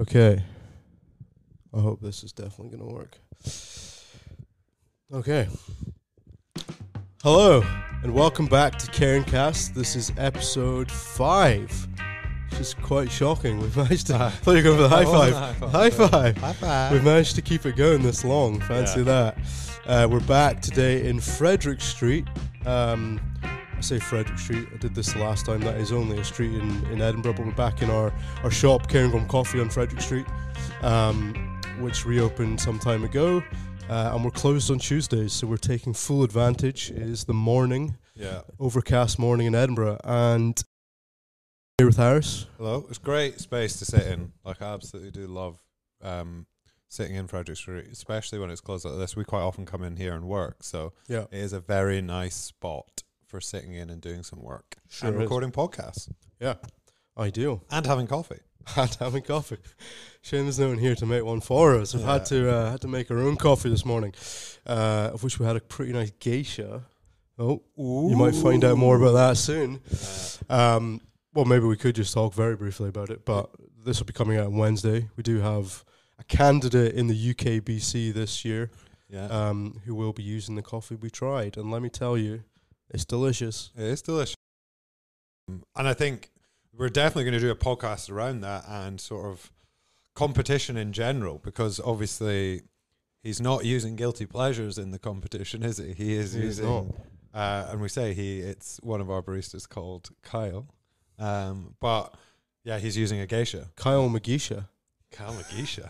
Okay. I hope this is definitely going to work. Okay. Hello, and welcome back to Karen Cast. This is episode five. Which is quite shocking. We've managed to. I thought you were going for the high five. High five. High five. We've managed to keep it going this long. Fancy that. Uh, we're back today in Frederick Street. Um, say Frederick Street. I did this the last time. That is only a street in, in Edinburgh, but we're back in our, our shop, Cairngorm Coffee on Frederick Street, um, which reopened some time ago. Uh, and we're closed on Tuesdays, so we're taking full advantage. It is the morning, Yeah. overcast morning in Edinburgh, and here with Harris. Hello. It's great space to sit in. Like I absolutely do love um, sitting in Frederick Street, especially when it's closed like this. We quite often come in here and work, so Yeah, it is a very nice spot for sitting in and doing some work Sure and is. recording podcasts yeah, ideal. and having coffee. and having coffee. Shame there's no one here to make one for us. We've had to uh, had to make our own coffee this morning, uh, of which we had a pretty nice geisha. Oh, you might find out more about that soon. Uh, Um, well, maybe we could just talk very briefly about it, but this will be coming out on Wednesday. We do have a candidate in the UKBC this year yeah. um, who will be using the coffee we tried, and let me tell you, it's delicious. It is delicious. Um, And I think we're definitely going to do a podcast around that and sort of competition in general because obviously he's not using guilty pleasures in the competition, is he? He is He is using, uh, and we say he, it's one of our baristas called Kyle. Um, but yeah, he's using a geisha. Kyle Magisha. Kyle McGeisha.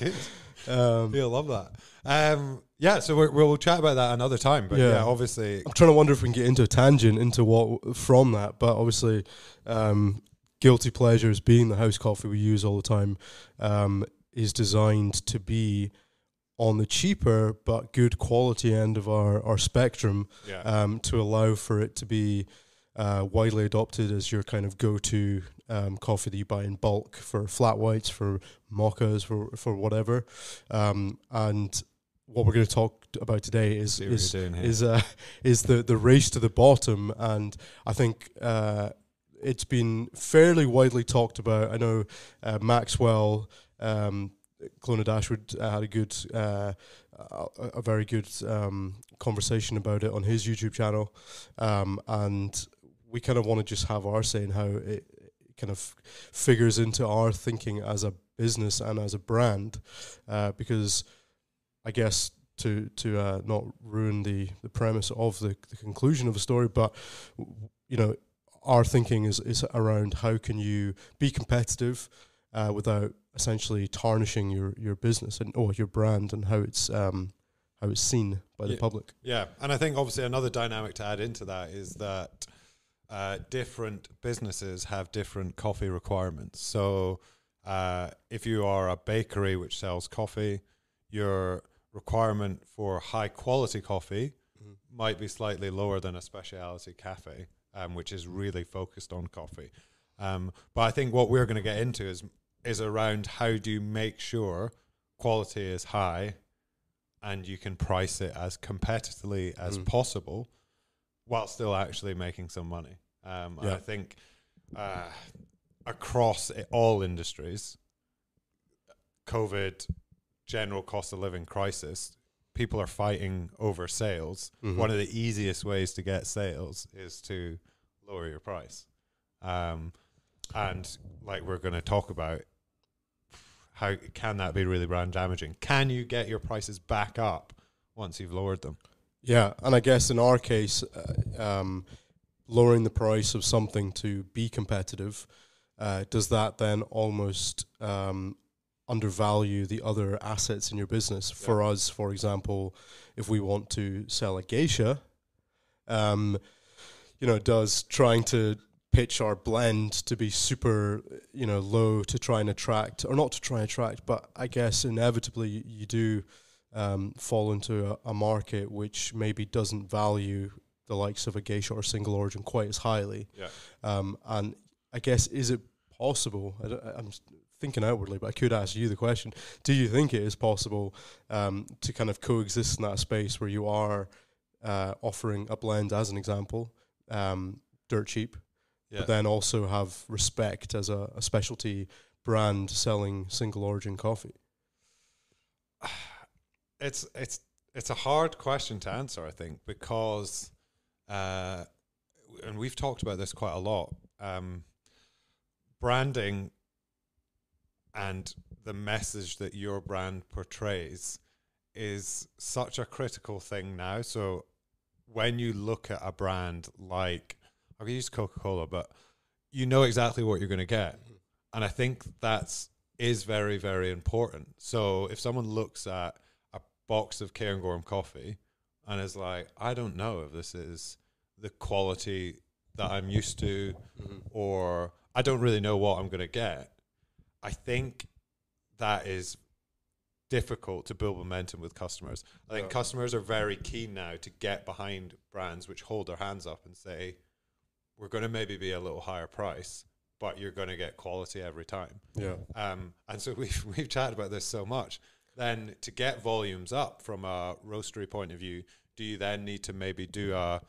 Um, You'll love that. Um, yeah, so we're, we'll chat about that another time. But Yeah. yeah, obviously, I'm trying to wonder if we can get into a tangent into what from that, but obviously, um, guilty pleasures being the house coffee we use all the time um, is designed to be on the cheaper but good quality end of our our spectrum yeah. um, to allow for it to be uh, widely adopted as your kind of go-to um, coffee that you buy in bulk for flat whites, for mochas, for for whatever. Um, and what we're going to talk about today is is you're doing here. is uh, is the the race to the bottom, and I think uh, it's been fairly widely talked about. I know uh, Maxwell. Um, Colonna-Dashwood uh, had a good, uh, a, a very good um, conversation about it on his YouTube channel, um, and we kind of want to just have our say in how it kind of figures into our thinking as a business and as a brand, uh, because I guess to to uh, not ruin the the premise of the, the conclusion of the story, but you know our thinking is is around how can you be competitive uh, without essentially tarnishing your your business and or your brand and how it's um how it's seen by the public. Yeah, and I think obviously another dynamic to add into that is that uh, different businesses have different coffee requirements. So uh, if you are a bakery which sells coffee, your requirement for high quality coffee might be slightly lower than a specialty cafe, um, which is really focused on coffee. Um, but I think what we're going to get into is is around how do you make sure quality is high and you can price it as competitively as Mm. possible while still actually making some money. Um, Yeah. I think uh, across all industries, COVID, general cost of living crisis, people are fighting over sales. Mhm. One of the easiest ways to get sales is to lower your price. Um, and like we're going to talk about, how can that be really brand damaging? Can you get your prices back up once you've lowered them? Yeah, and I guess in our case, uh, um, lowering the price of something to be competitive, uh, does that then almost um, undervalue the other assets in your business? For us, for example, if we want to sell a geisha, um, you know, does trying to pitch our blend to be super, you know, low to try and attract, or not to try and attract, but I guess inevitably you do um, fall into a, a market which maybe doesn't value the likes of a geisha or single origin quite as highly. Yeah. Um, and I guess is it possible? I, I'm thinking outwardly, but I could ask you the question: Do you think it is possible um, to kind of coexist in that space where you are uh, offering a blend, as an example, um, dirt cheap, Yeah. but then also have respect as a, a specialty brand selling single origin coffee? It's it's it's a hard question to answer, I think, because uh, and we've talked about this quite a lot. Um, branding and the message that your brand portrays is such a critical thing now. So when you look at a brand like I'll use Coca Cola, but you know exactly what you're going to get, and I think that's is very very important. So if someone looks at box of Cairngorm coffee and is like, I don't know if this is the quality that I'm used to, Mm-hmm. or I don't really know what I'm going to get. I think that is difficult to build momentum with customers. I think Yeah. customers are very keen now to get behind brands which hold their hands up and say, we're going to maybe be a little higher price, but you're going to get quality every time. Yeah. Um, and so we've we've chatted about this so much. Then to get volumes up from a roastery point of view, do you then need to maybe do a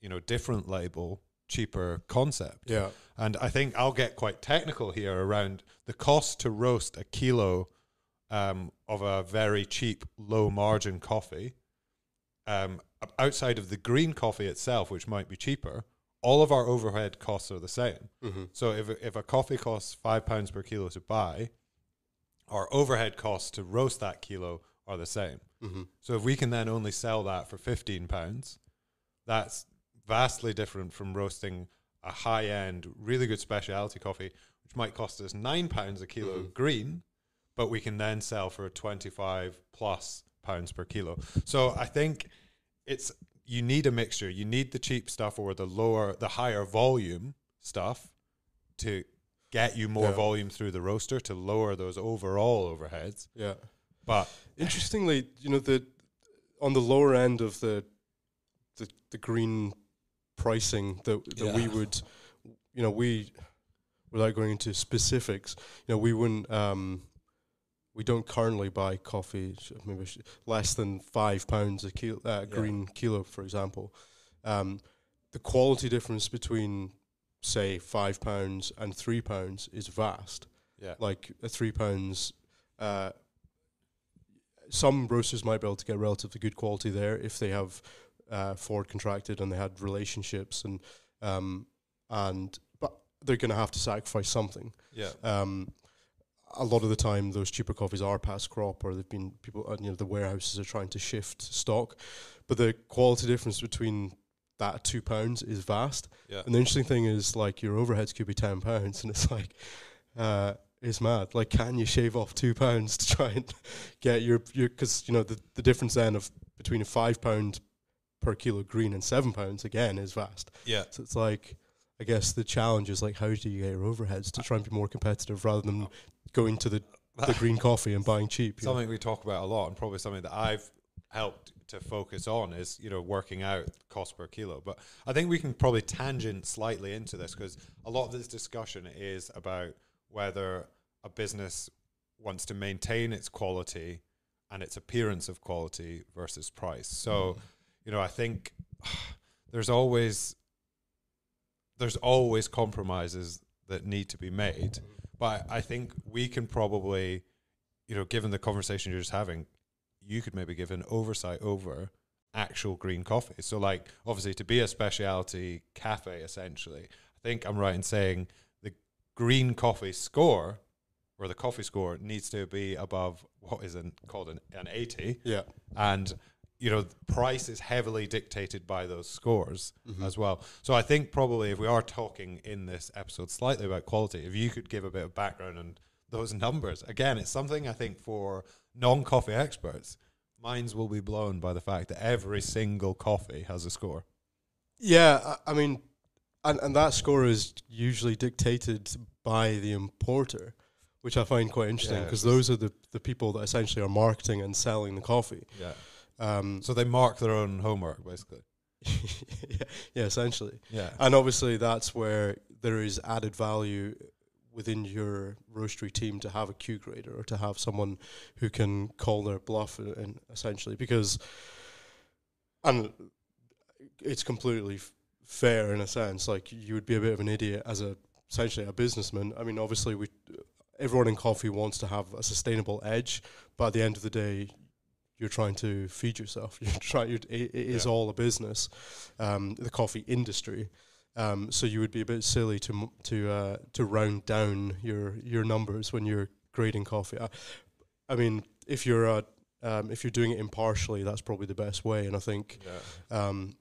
you know different label, cheaper concept? Yeah. And I think I'll get quite technical here around the cost to roast a kilo um, of a very cheap, low margin coffee. Um, outside of the green coffee itself, which might be cheaper, all of our overhead costs are the same. Mm-hmm. So if if a coffee costs five pounds per kilo to buy, our overhead costs to roast that kilo are the same. Mm-hmm. So if we can then only sell that for fifteen pounds, that's vastly different from roasting a high end, really good specialty coffee, which might cost us nine pounds a kilo Mhm. green, but we can then sell for twenty five plus pounds per kilo. So I think it's you need a mixture. You need the cheap stuff or the lower, the higher volume stuff to get you more Yeah. volume through the roaster to lower those overall overheads. Yeah. But Interestingly, you know, the on the lower end of the the, the green pricing that that we would, you know, we without going into specifics, you know, we wouldn't. Um, we don't currently buy coffee maybe less than five pounds a kilo, uh, Yeah. green kilo, for example. Um, the quality difference between, say, five pounds and three pounds is vast yeah, like a three pounds. Uh, some roasters might be able to get relatively good quality there if they have uh, forward contracted and they had relationships and um, and but they're going to have to sacrifice something. yeah, Um, a lot of the time, those cheaper coffees are past crop, or they've been people. Uh, you know, the warehouses are trying to shift stock, but the quality difference between that two pounds is vast. yeah. And the interesting thing is, like, your overheads could be ten pounds, and it's like, uh, it's mad. Like, can you shave off two pounds to try and get your your? Because you know the the difference then of between a five pound per kilo green and seven pounds again is vast. yeah. So it's like, I guess the challenge is like, how do you get your overheads to try and be more competitive rather than going to the the green coffee and buying cheap? you know? something we talk about a lot, and probably something that I've helped to focus on is you know working out cost per kilo. But I think we can probably tangent slightly into this because a lot of this discussion is about whether a business wants to maintain its quality and its appearance of quality versus price. So, mm-hmm. you know, I think there's always there's always compromises that need to be made. Mm-hmm. But I think we can probably, you know, given the conversation you're just having, you could maybe give an oversight over actual green coffee. So, like, obviously, to be a specialty cafe, essentially, I think I'm right in saying the green coffee score or the coffee score needs to be above what is an, called an, an 80 yeah, and you know price is heavily dictated by those scores Mhm. as well so i think probably if we are talking in this episode slightly about quality if you could give a bit of background on those numbers again it's something i think for non-coffee experts minds will be blown by the fact that every single coffee has a score yeah. I, I mean, and and that score is usually dictated by the importer, which I find quite interesting because it's- those are the the people that essentially are marketing and selling the coffee. yeah Um, so they mark their own homework basically yeah, yeah, essentially. yeah And obviously, that's where there is added value within your roastery team to have a Q grader or to have someone who can call their bluff, and, and essentially because, and it's completely f- fair in a sense. Like you would be a bit of an idiot as a essentially a businessman. I mean, obviously, we everyone in coffee wants to have a sustainable edge, but at the end of the day, you're trying to feed yourself. You're trying. You're, it, it is Yeah. all a business, um, the coffee industry. Um, so you would be a bit silly to to uh, to round down your your numbers when you're grading coffee. I, I mean, if you're uh, um, if you're doing it impartially, that's probably the best way. And I think Yeah. um,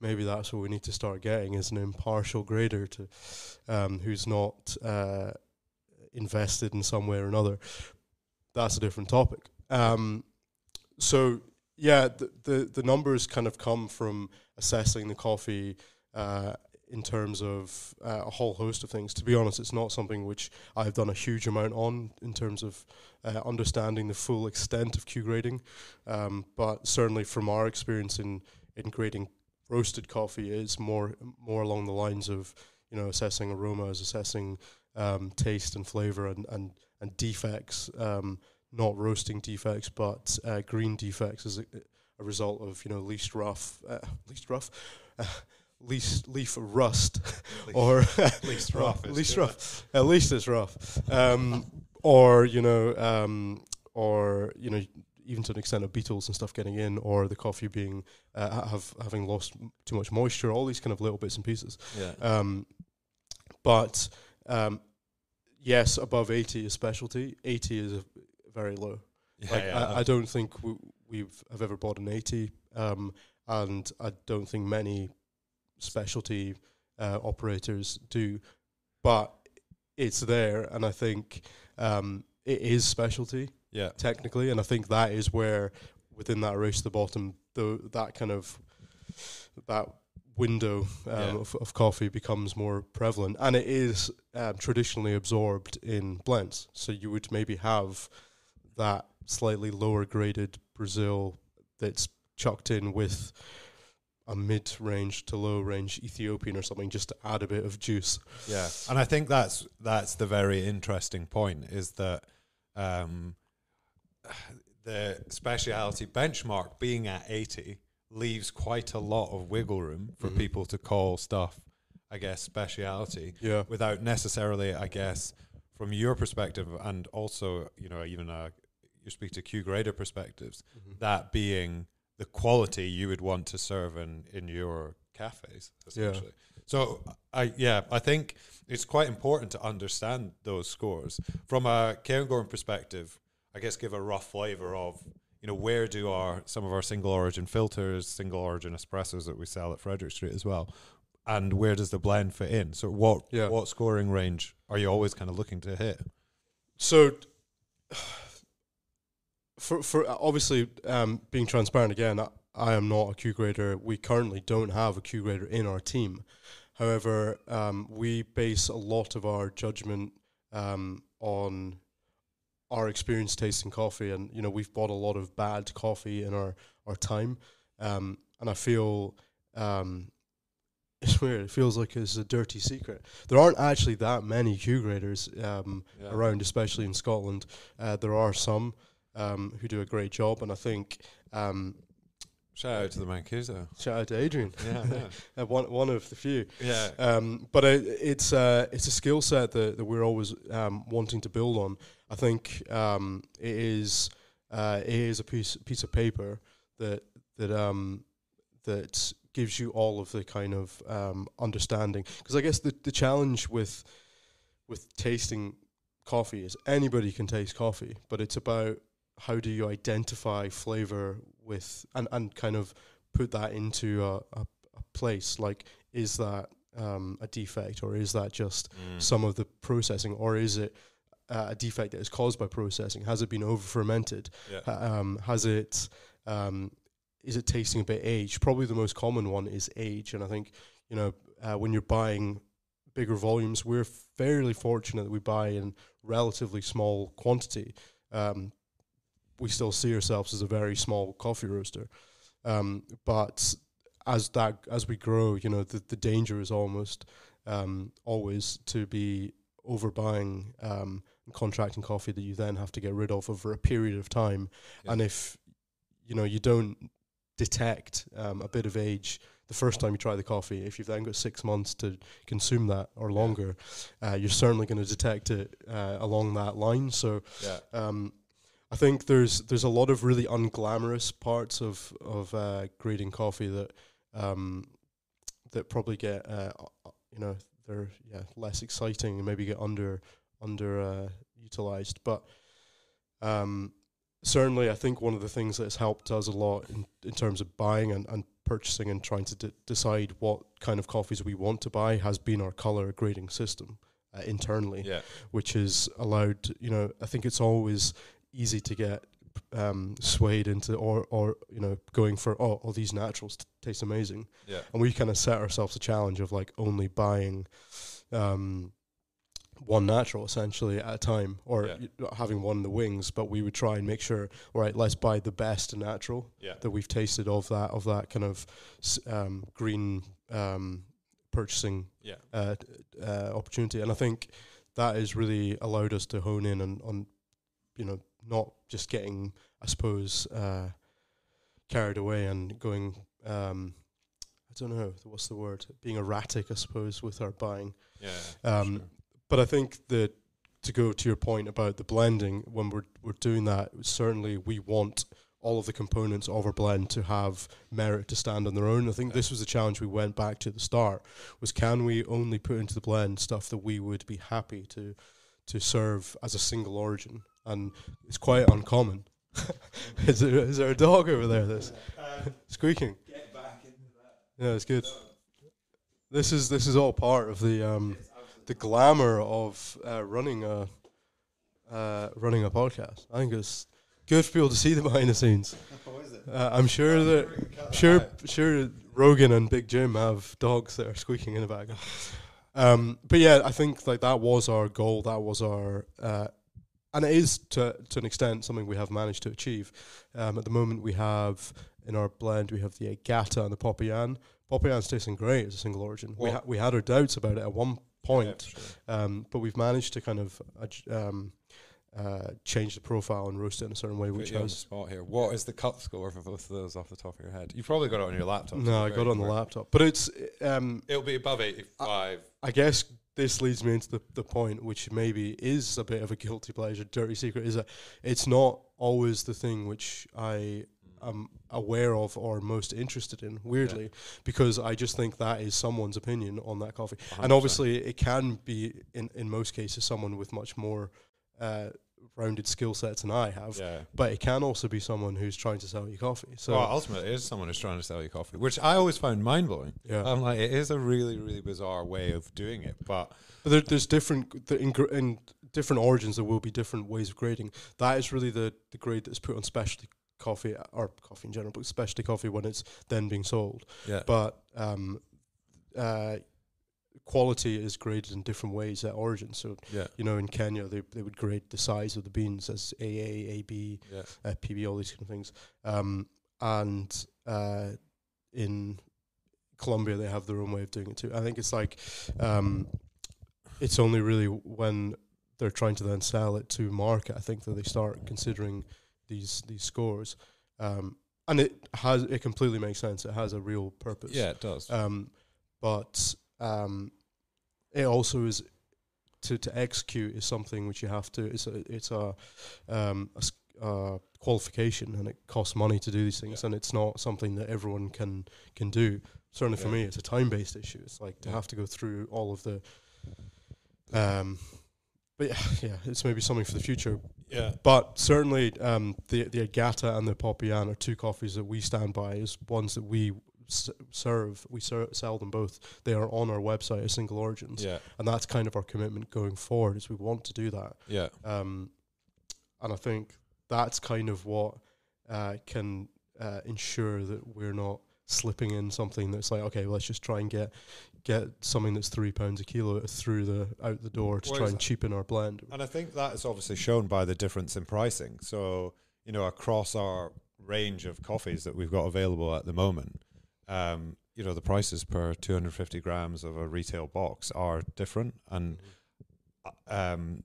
maybe that's what we need to start getting is an impartial grader to um, who's not uh, invested in some way or another. That's a different topic. Um, so yeah, the, the the numbers kind of come from assessing the coffee uh, in terms of uh, a whole host of things. To be honest, it's not something which I've done a huge amount on in terms of uh, understanding the full extent of Q grading. Um, but certainly from our experience in in grading roasted coffee is more more along the lines of you know assessing aromas, assessing um, taste and flavor and and and defects. Um, not roasting defects, but uh, green defects as a, a result of you know least rough, uh, least rough, least leaf rust, or least rough. least rough. At least it's rough. Um, or you know, um, or you know, even to an extent of beetles and stuff getting in, or the coffee being uh, have having lost m- too much moisture. All these kind of little bits and pieces. Yeah. Um, but um, yes, above eighty is specialty. Eighty is a, very low. Yeah, Like, yeah. I, I don't think we, we've have ever bought an eighty, um, and I don't think many specialty uh, operators do. But it's there, and I think um, it is specialty yeah. technically, and I think that is where within that race to the bottom, the that kind of that window um, Yeah. of, of coffee becomes more prevalent, and it is um, traditionally absorbed in blends. So you would maybe have that slightly lower graded Brazil that's chucked in with a mid-range to low-range Ethiopian or something, just to add a bit of juice. Yeah, and I think that's that's the very interesting point is that um, the speciality benchmark being at eighty leaves quite a lot of wiggle room for Mhm. people to call stuff, I guess, speciality Yeah, without necessarily, I guess, from your perspective and also you know even uh, you speak to Q grader perspectives, that being the quality you would want to serve in in your cafes essentially. So I yeah, I think it's quite important to understand those scores from a Cairngorm perspective. I guess give a rough flavor of you know where do our some of our single origin filters, single origin espressos that we sell at Frederick Street as well, and where does the blend fit in? So what Yeah. what scoring range are you always kind of looking to hit? So, for for obviously um, being transparent again, I, I am not a Q grader. We currently don't have a Q grader in our team. However, um, we base a lot of our judgment um, on our experience tasting coffee, and you know we've bought a lot of bad coffee in our our time, um, and I feel. Um, it's weird. It feels like it's a dirty secret. There aren't actually that many Q graders um, Yeah. around, especially in Scotland. Uh, there are some um, who do a great job, and I think um, Shout out to the Mancuso. shout out to Adrian, Yeah, yeah. uh, one one of the few. yeah. Um, but it, it's uh, it's a skill set that, that we're always um, wanting to build on. I think um, it is uh, it is a piece piece of paper that that um, that gives you all of the kind of um, understanding. Because I guess the the challenge with with tasting coffee is anybody can taste coffee, but it's about how do you identify flavor with and, and kind of put that into a, a, a place? Like is that um, a defect or is that just Mm. some of the processing or is it uh, a defect that is caused by processing? Has it been over fermented yeah. Um, has it um, is it tasting a bit aged? Probably the most common one is age and i think you know uh, when you're buying bigger volumes we're fairly fortunate that we buy in relatively small quantity. Um, we still see ourselves as a very small coffee roaster um, but as that as we grow you know the, the danger is almost um, always to be overbuying um, and contracting coffee that you then have to get rid of over a period of time Yeah. and if you know you don't detect um, a bit of age the first time you try the coffee. If you've then got six months to consume that or longer, uh, you're certainly going to detect it uh, along that line. So, Yeah. um, I think there's there's a lot of really unglamorous parts of of uh, grading coffee that um, that probably get uh, you know they're yeah less exciting and maybe get under under uh, utilized. But um, certainly, I think one of the things that has helped us a lot in, in terms of buying and, and purchasing and trying to d- decide what kind of coffees we want to buy has been our color grading system uh, internally Yeah. which has allowed you know I think it's always easy to get um, swayed into or or you know going for oh all these naturals t- taste amazing Yeah. and we kind of set ourselves a challenge of like only buying um, one natural essentially at a time or Yeah. y- having one in the wings but we would try and make sure all right let's buy the best natural Yeah. that we've tasted of that of that kind of s- um, green um, purchasing Yeah. uh, uh, opportunity, and I think that has really allowed us to hone in on, on you know, not just getting, I suppose, uh, carried away and going, um, I don't know, what's the word, being erratic, I suppose, with our buying. Yeah. Um, But I think that to go to your point about the blending, when we're we're doing that, certainly we want all of the components of our blend to have merit to stand on their own. I think this was the challenge we went back to at the start was can we only put into the blend stuff that we would be happy to to serve as a single origin? And it's quite uncommon. is, there, is there a dog over there that's squeaking? Yeah, it's good. This is this is all part of the um, the glamour of uh, running a uh, running a podcast. I think it's good for people to see the behind the scenes. Uh, I'm sure that sure sure Rogan and Big Jim have dogs that are squeaking in the background. Um, but yeah, I think like that was our goal. That was our uh, and it is to to an extent something we have managed to achieve. Um, at the moment, we have in our blend we have the Agata and the Popayan. Popayan's tasting great as a single origin. We ha- we had our doubts about it at one point, Yeah, sure. um, but we've managed to kind of adj- um, uh, change the profile and roast it in a certain way, Put which you has. spot here. What is the cup score for both of those off the top of your head? You've probably got it on your laptop. No, I got it on the laptop, but it's. Um, It'll be above 85. I guess this leads me into the, the point, which maybe is a bit of a guilty pleasure, dirty secret, is that it's not always the thing which I am aware of or most interested in, weirdly, because I just think that is someone's opinion on that coffee. And 100%. obviously, it can be, in, in most cases, someone with much more uh, rounded skill sets than I have. Yeah. But it can also be someone who's trying to sell you coffee. So, well, ultimately, it is someone who's trying to sell you coffee, which I always found mind blowing. yeah. I'm like, it is a really, really bizarre way of doing it. But But there, there's different the in, in different origins. There will be different ways of grading. That is really the the grade that's put on specialty coffee or coffee in general, but specialty coffee when it's then being sold. yeah, But um, uh, quality is graded in different ways at origin. So yeah, you know, in Kenya, they they would grade the size of the beans as AA, AB, yeah, uh, PB, all these kind of things. Um, and uh, in Colombia, they have their own way of doing it too. I think it's like um, it's only really when they're trying to then sell it to market. I think that they start considering these these scores. Um, and it has it completely makes sense. It has a real purpose. yeah, it does. Um, but um, it also is to to execute is something which you have to. It's a it's a, um, a uh, qualification, and it costs money to do these things, Yeah. and it's not something that everyone can can do. Certainly for me, it's a time based issue. It's like to have to go through all of the. Um, but yeah, yeah, it's maybe something for the future. yeah, But certainly, um, the the Agata and the Popayan are two coffees that we stand by as ones that we s- serve. We ser- sell them both. They are on our website as single origins, yeah, and that's kind of our commitment going forward. Is we want to do that, yeah, um, and I think that's kind of what uh, can uh, ensure that we're not slipping in something that's like, okay, well, let's just try and get get something that's three pounds a kilo through the out the door to Well, try and cheapen our blend. And I think that is obviously shown by the difference in pricing. So, you know, across our range of coffees that we've got available at the moment, um, you know, the prices per 250 grams of a retail box are different. And uh, um,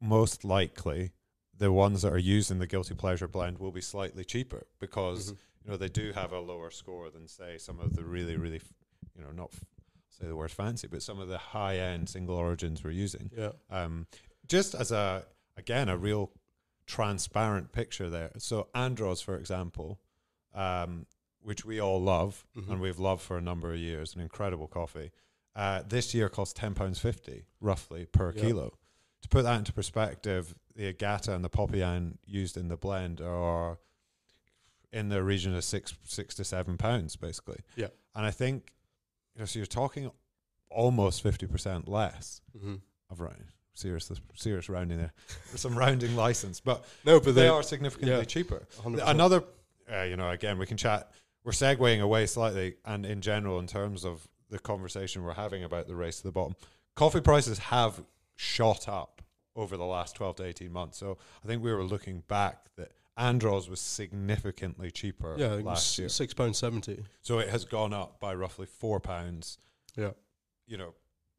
most likely, the ones that are used in the Guilty Pleasure blend will be slightly cheaper because, Mhm. you you know, they do have a lower score than say some of the really, really, f- you know, not f- say the word fancy, but some of the high end single origins we're using. Yeah. Um, just as a again a real transparent picture there. So Andros, for example, um, which we all love Mhm. and we've loved for a number of years, an incredible coffee. Uh, this year costs ten pounds fifty roughly per Yeah. kilo. To put that into perspective, the Agata and the Popayan used in the blend are in the region of six six to seven pounds basically. Yeah. And I think you know, so you're talking almost fifty percent less hmm of round serious serious rounding there. Some rounding license, but No, but they, they, are significantly yeah. cheaper. 100%. Another, uh, you know, again we can chat. We're segueing away slightly, and in general, in terms of the conversation we're having about the race to the bottom, coffee prices have shot up over the last twelve to eighteen months. So I think we were looking back that Andros was significantly cheaper yeah, last year. six pound seventy. So it has gone up by roughly four pounds. Yeah. You know,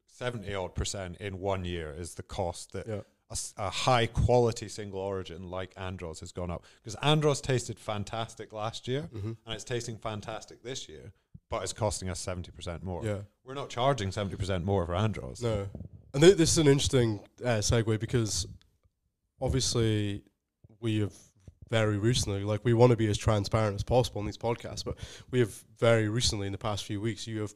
seventy odd percent in one year is the cost that Yeah. A, a high quality single origin like Andros has gone up because Andros tasted fantastic last year Mm-hmm. and it's tasting fantastic this year, but it's costing us seventy percent more. Yeah. We're not charging seventy percent more for Andros. No, and th- this is an interesting uh, segue because obviously we have very recently, like we want to be as transparent as possible in these podcasts, but we have very recently, in the past few weeks, you have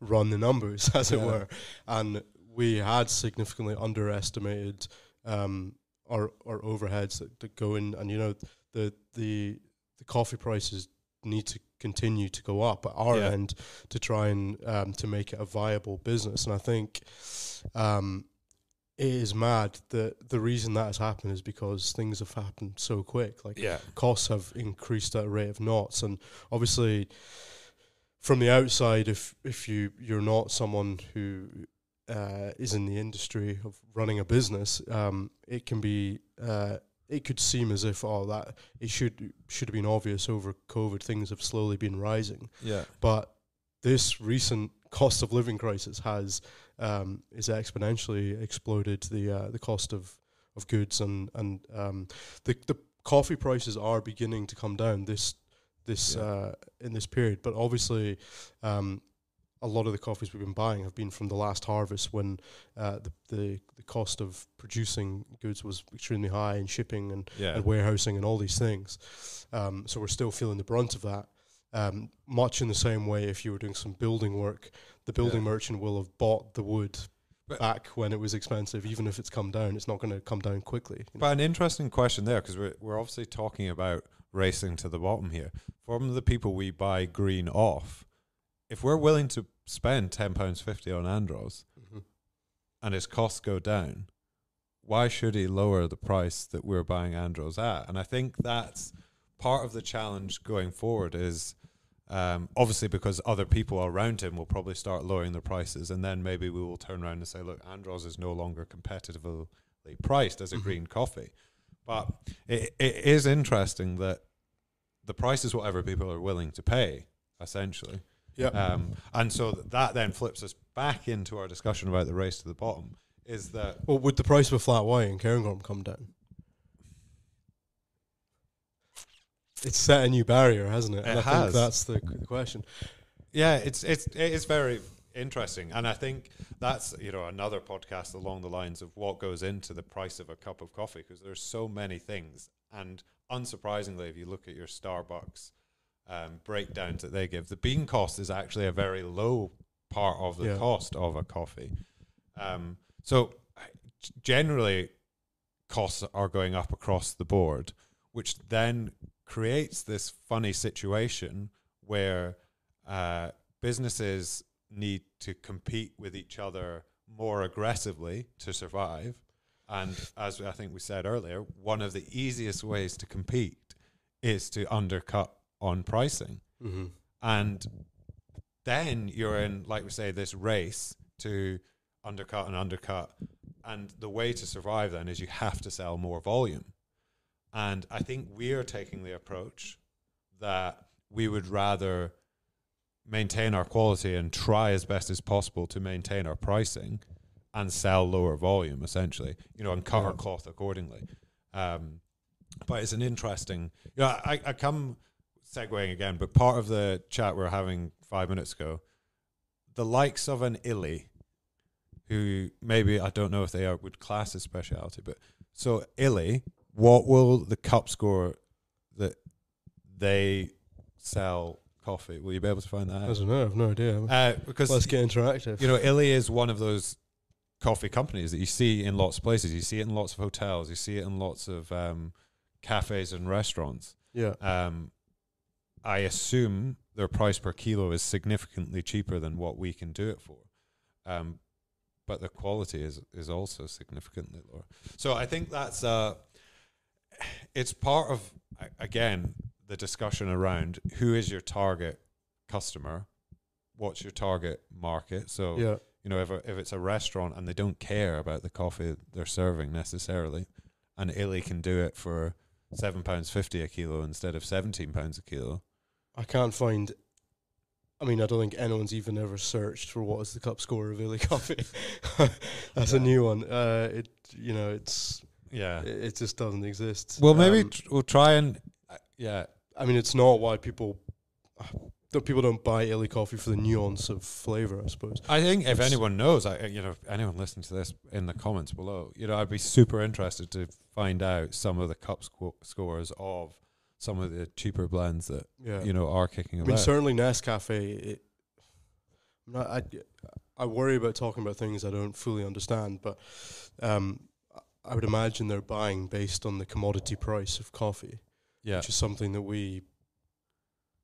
run the numbers, as it were, and we had significantly underestimated um, our our overheads that, that go in, and you know the the the coffee prices need to continue to go up at our Yeah. end to try and um, to make it a viable business. And I think um, it is mad that the reason that has happened is because things have happened so quick. Like Yeah. costs have increased at a rate of knots, and obviously, from the outside, if if you you're not someone who uh, is in the industry of running a business, um, it can be uh, it could seem as if oh that it should should have been obvious over COVID. Things have slowly been rising, Yeah. but this recent cost of living crisis has um, is exponentially exploded the uh, the cost of, of goods and and um, the the coffee prices are beginning to come down this this Yeah. uh, in this period, but obviously. Um, a lot of the coffees we've been buying have been from the last harvest when uh, the, the the cost of producing goods was extremely high and shipping and Yeah. and warehousing and all these things. Um, so we're still feeling the brunt of that. Um, much in the same way, if you were doing some building work, the building Yeah. merchant will have bought the wood But- back when it was expensive. Even if it's come down, it's not going to come down quickly. you know. But an interesting question there because we're we're obviously talking about racing to the bottom here. From the people we buy green off, if we're willing to spend ten pounds fifty on Andros Mhm. and his costs go down, why should he lower the price that we're buying Andros at? And I think that's part of the challenge going forward is um, obviously because other people around him will probably start lowering the prices, and then maybe we will turn around and say, look, Andros is no longer competitively priced as a Mhm. green coffee. But it, it is interesting that the price is whatever people are willing to pay, essentially. Yeah. Um, and so th- that then flips us back into our discussion about the race to the bottom. Is that well, would the price of a flat white in Cairngorm come down? It's set a new barrier, hasn't it? It and I has. think that's the, the question. yeah, it's it's it is very interesting, and I think that's you know another podcast along the lines of what goes into the price of a cup of coffee because there's so many things, and unsurprisingly, if you look at your Starbucks um, breakdowns that they give, the bean cost is actually a very low part of the Yeah. cost of a coffee. Um, so generally, costs are going up across the board, which then creates this funny situation where uh, businesses need to compete with each other more aggressively to survive. And as I think we said earlier, one of the easiest ways to compete is to undercut on pricing. Mm-hmm. And then you're in, like we say, this race to undercut and undercut. And the way to survive then is you have to sell more volume. And I think we're taking the approach that we would rather maintain our quality and try as best as possible to maintain our pricing and sell lower volume essentially, you know, and cut our cloth accordingly. Um, but it's an interesting, you know, I, I come segueing again, but part of the chat we are having five minutes ago, the likes of an Illy, who maybe I don't know if they are would class as speciality, but so Illy, what will the cup score that they sell coffee? Will you be able to find that I don't know. I have no idea. Uh, because Let's get interactive. you know, Illy is one of those coffee companies that you see in lots of places. You see it in lots of hotels. You see it in lots of um, cafes and restaurants. yeah. Um, I assume their price per kilo is significantly cheaper than what we can do it for. Um, but the quality is is also significantly lower. So I think that's uh, it's part of again the discussion around who is your target customer, what's your target market. So Yeah. you know if a, if it's a restaurant and they don't care about the coffee they're serving necessarily, and Illy can do it for seven pounds fifty a kilo instead of seventeen pounds a kilo. I can't find. I mean, I don't think anyone's even ever searched for what is the cup score of Illy coffee. That's a new one. Uh, it, you know, it's Yeah. it, it just doesn't exist. Well, maybe Um, tr- we'll try and uh, yeah, I mean, it's not why people. That people don't buy Illy coffee for the nuance of flavor, I suppose. I think if It's- anyone knows, I you know, if anyone listening to this in the comments below, you know, I'd be super interested to find out some of the cup sco- scores of some of the cheaper blends that Yeah, you know are kicking I mean, about. certainly Nescafe. It, I'm not, I, I worry about talking about things I don't fully understand, but um, I would imagine they're buying based on the commodity price of coffee, yeah, which is something that we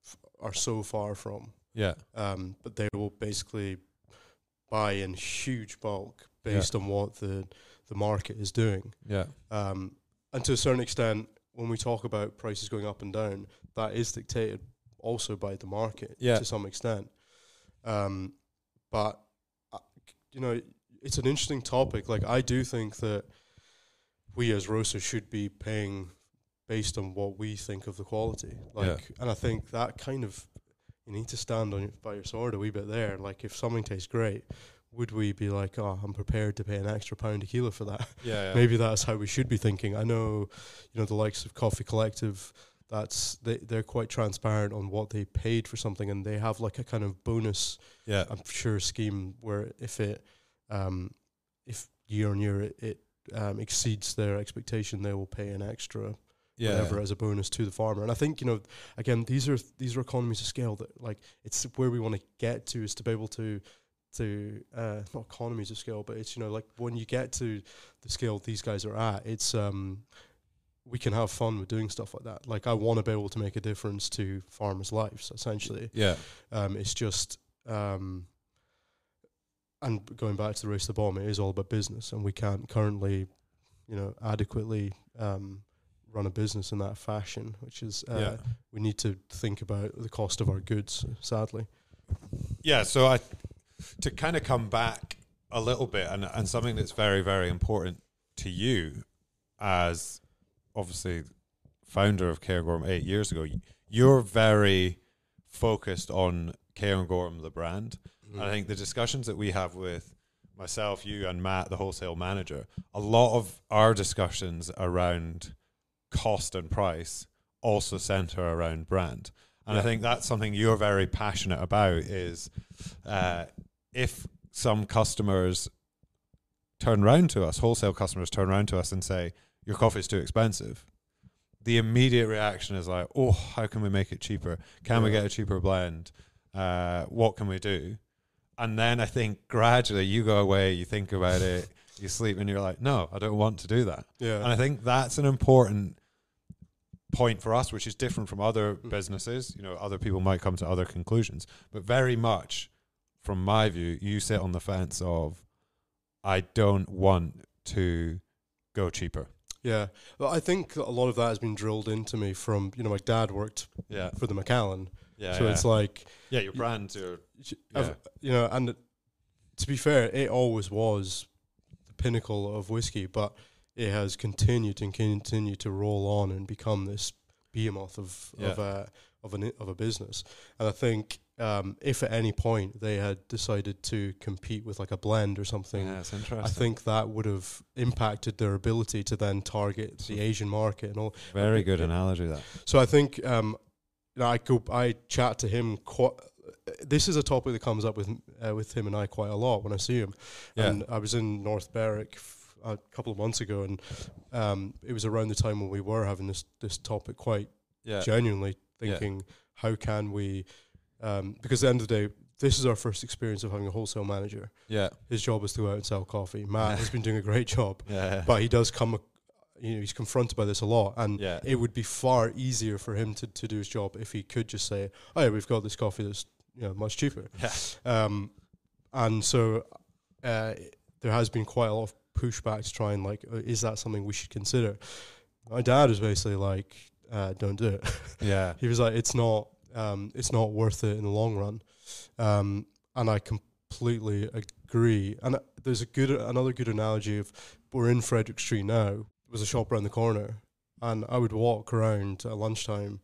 f- are so far from. yeah, Um, but they will basically buy in huge bulk Yeah. based on what the the market is doing. yeah, Um, and to a certain extent, when we talk about prices going up and down, that is dictated also by the market Yeah. to some extent. Um, but uh, you know, it's an interesting topic. Like I do think that we as roasters should be paying based on what we think of the quality. Like, and I think that kind of you need to stand on your, by your sword a wee bit there. Like, if something tastes great. Would we be like, oh, I'm prepared to pay an extra pound a kilo for that? yeah, yeah. maybe that's how we should be thinking. I know, you know, the likes of Coffee Collective, that's they they're quite transparent on what they paid for something, and they have like a kind of bonus, yeah, I'm sure, scheme where if it, um, if year on year it, it um, exceeds their expectation, they will pay an extra yeah, whatever as a bonus to the farmer. And I think you know, again, these are these are economies of scale that like it's where we want to get to is to be able to to uh, not economies of scale, but it's you know like when you get to the scale these guys are at, it's um we can have fun with doing stuff like that. Like I want to be able to make a difference to farmers' lives. Essentially, yeah, um, it's just um. And going back to the race to the bottom, it is all about business, and we can't currently, you know, adequately um, run a business in that fashion. Which is, uh, yeah. we need to think about the cost of our goods. Sadly, Yeah, so I to kind of come back a little bit and and something that's very very important to you as obviously founder of Cairngorm 8 years ago you're very focused on Cairngorm the brand. And I think the discussions that we have with myself you and Matt the wholesale manager a lot of our discussions around cost and price also center around brand. And I think that's something you're very passionate about is uh, if some customers turn around to us, wholesale customers turn around to us and say, your coffee is too expensive, the immediate reaction is like, oh, how can we make it cheaper? Can we get a cheaper blend? Uh, what can we do? And then I think gradually you go away, you think about it, you sleep, and you're like, no, I don't want to do that. yeah, And I think that's an important point for us, which is different from other Mm. businesses. You know, other people might come to other conclusions, but very much from my view, you sit on the fence of, I don't want to go cheaper. yeah. Well, I think a lot of that has been drilled into me from you know my dad worked Yeah, for the Macallan, yeah. so yeah. it's like yeah, your brand, your yeah, you know, and to be fair, it always was the pinnacle of whiskey, but it has continued and continued to roll on and become this behemoth of of a of an of a business. And I think um, if at any point they had decided to compete with like a blend or something. yeah, it's interesting. I think that would have impacted their ability to then target the Asian market and all. very good analogy. That So I think um, I go, I chat to him quite. This is a topic that comes up with uh, with him and I quite a lot when I see him. Yeah. And I was in North Berwick f- a couple of months ago, and um, it was around the time when we were having this this topic quite yeah. genuinely Yeah. thinking, how can we? Um, because at the end of the day, this is our first experience of having a wholesale manager. Yeah. His job is to go out and sell coffee. Matt has been doing a great job, Yeah. but he does come, you know, he's confronted by this a lot, and yeah. it would be far easier for him to, to do his job if he could just say, "Oh, yeah, we've got this coffee that's you know much cheaper." Yeah. Um, and so uh, there has been quite a lot of pushback to try and like, uh, is that something we should consider? My dad was basically like, uh, "Don't do it." Yeah. he was like, "It's not, um, it's not worth it in the long run," um, and I completely agree. And uh, there's a good, another good analogy of we're in Frederick Street now. There was a shop around the corner, and I would walk around at lunchtime,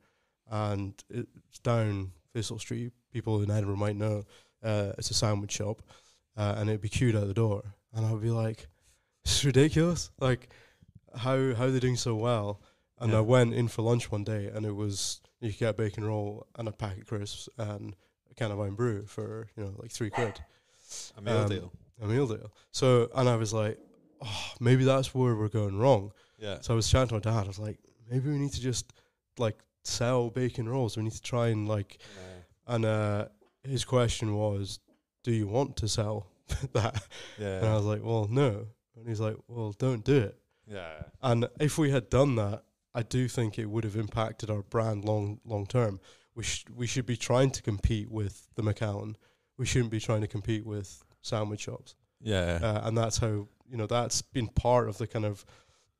and it's down Thistle Street. People in Edinburgh might know uh, it's a sandwich shop, uh, and it'd be queued out the door, and I would be like, "It's ridiculous! Like, how how are they doing so well?" And Yeah. I went in for lunch one day, and it was you could get a bacon roll and a packet of crisps and a can of Irn-Bru for you know like three quid, A meal Um, deal. a meal deal. So and I was like, oh, maybe that's where we're going wrong. Yeah. So I was chatting to my dad. I was like, maybe we need to just like sell bacon rolls. We need to try and like. yeah. And uh, his question was, do you want to sell that? Yeah. And I was like, well, no. And he's like, well, don't do it. Yeah. And if we had done that, I do think it would have impacted our brand long long term. We sh- we should be trying to compete with the McAllen. We shouldn't be trying to compete with sandwich shops. Yeah. Uh, and that's how you know that's been part of the kind of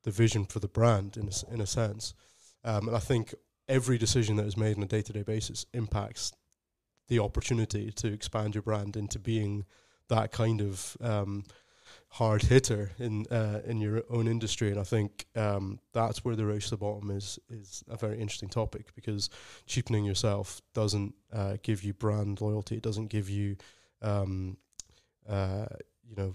the vision for the brand in a, in a sense. Um, and I think every decision that is made on a day to day basis impacts the opportunity to expand your brand into being that kind of um, hard hitter in uh, in your own industry. And I think um, that's where the race to the bottom is is a very interesting topic because cheapening yourself doesn't uh, give you brand loyalty. It doesn't give you um, uh, you know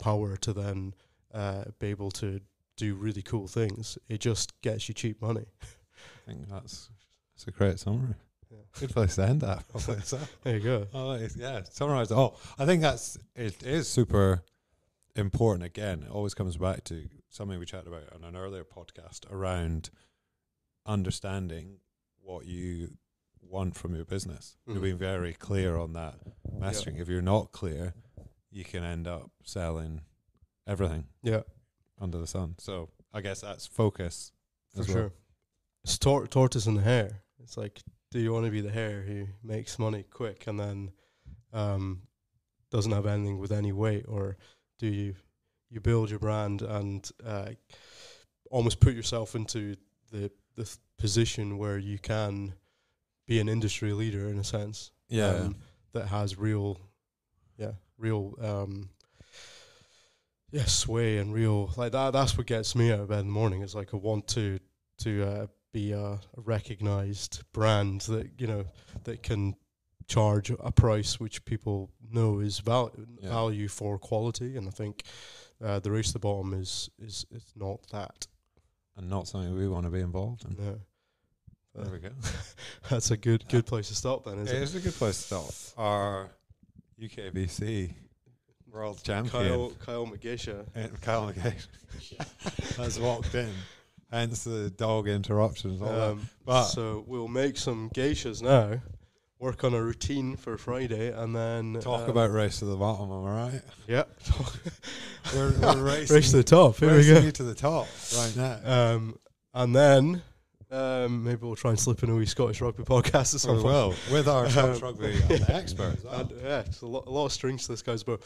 power to then uh, be able to do really cool things. It just gets you cheap money. I think that's that's a great summary. Yeah. Good place to end that. There you go. Oh, yeah, summarize. Oh, I think that's it is super important. Again, it always comes back to something we chatted about on an earlier podcast around understanding what you want from your business. You're Mhm. being very clear on that messaging. If you're not clear, you can end up selling everything Yeah, under the sun. So I guess that's focus for as sure. well. It's tor- tortoise and the hare. It's like, do you want to be the hare who makes money quick and then um, doesn't have anything with any weight, or do you you build your brand and uh, almost put yourself into the the th- position where you can be an industry leader in a sense? Yeah. um, that has real, yeah, real, um, yeah, sway and real like that. That's what gets me out of bed in the morning. It's like I want to to uh, be a, a recognized brand that you know that can charge a price which people know is val- Yeah. value for quality, and I think uh, the race to the bottom is is is not that. and not something we want to be involved in. No. There we go. That's a good good place to stop then, It isn't it? is a good place to stop. Our UKBC world champion, Kyle Kyle McGisha. and Kyle McGee, has walked in. Hence the dog interruptions. Um, But- so we'll make some geishas now, work on a routine for Friday, and then Talk um, about race to the bottom. Am I right? yeah, We're, we're racing, race to the top. Here we go. to the top right now. Um, and then um, maybe we'll try and slip in a wee Scottish rugby podcast or something. Well, with our Um, Scottish rugby expert. As well. And, yeah, it's a lot, a lot of strings to this guy's bow.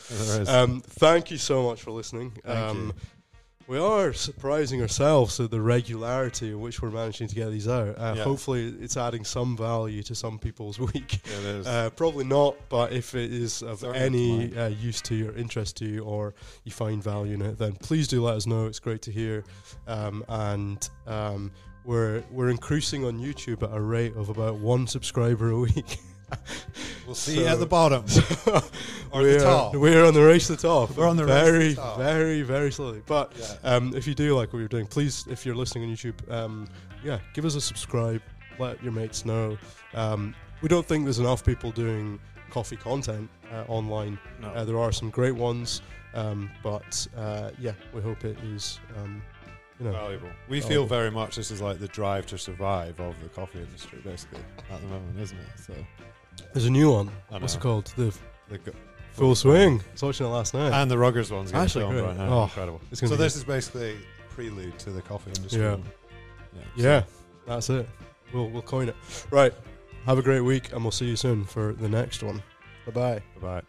Um, thank you so much for listening. Um. We are surprising ourselves at the regularity in which we're managing to get these out. Uh, Yeah. Hopefully, it's adding some value to some people's week. It is. Uh, probably not, but if it is of Certainly any uh, use to you or interest to you, or you find value in it, then please do let us know. It's great to hear, um, and um, we're we're increasing on YouTube at a rate of about one subscriber a week. we'll see you at the bottom. Or the top. we're on the race to the top. We're on the race to the very, top. very, very slowly. But Yeah. um, if you do like what you're doing, please, if you're listening on YouTube, um, yeah, give us a subscribe, let your mates know. Um, we don't think there's enough people doing coffee content uh, online. No. Uh, there are some great ones, um, but uh, yeah, we hope it is. Um, you know, valuable. We valuable. feel very much this is like the drive to survive of the coffee industry, basically, at the moment, isn't it? So, there's a new one. What's it called? The the Full Swing. I was watching it last night. and the Ruggers one's getting Actually filmed great. right now. Oh, Incredible. it's So be this is basically prelude to the coffee industry. Yeah. yeah. yeah, that's it. We'll we'll coin it. Right. Have a great week, and we'll see you soon for the next one. Bye bye. Bye bye.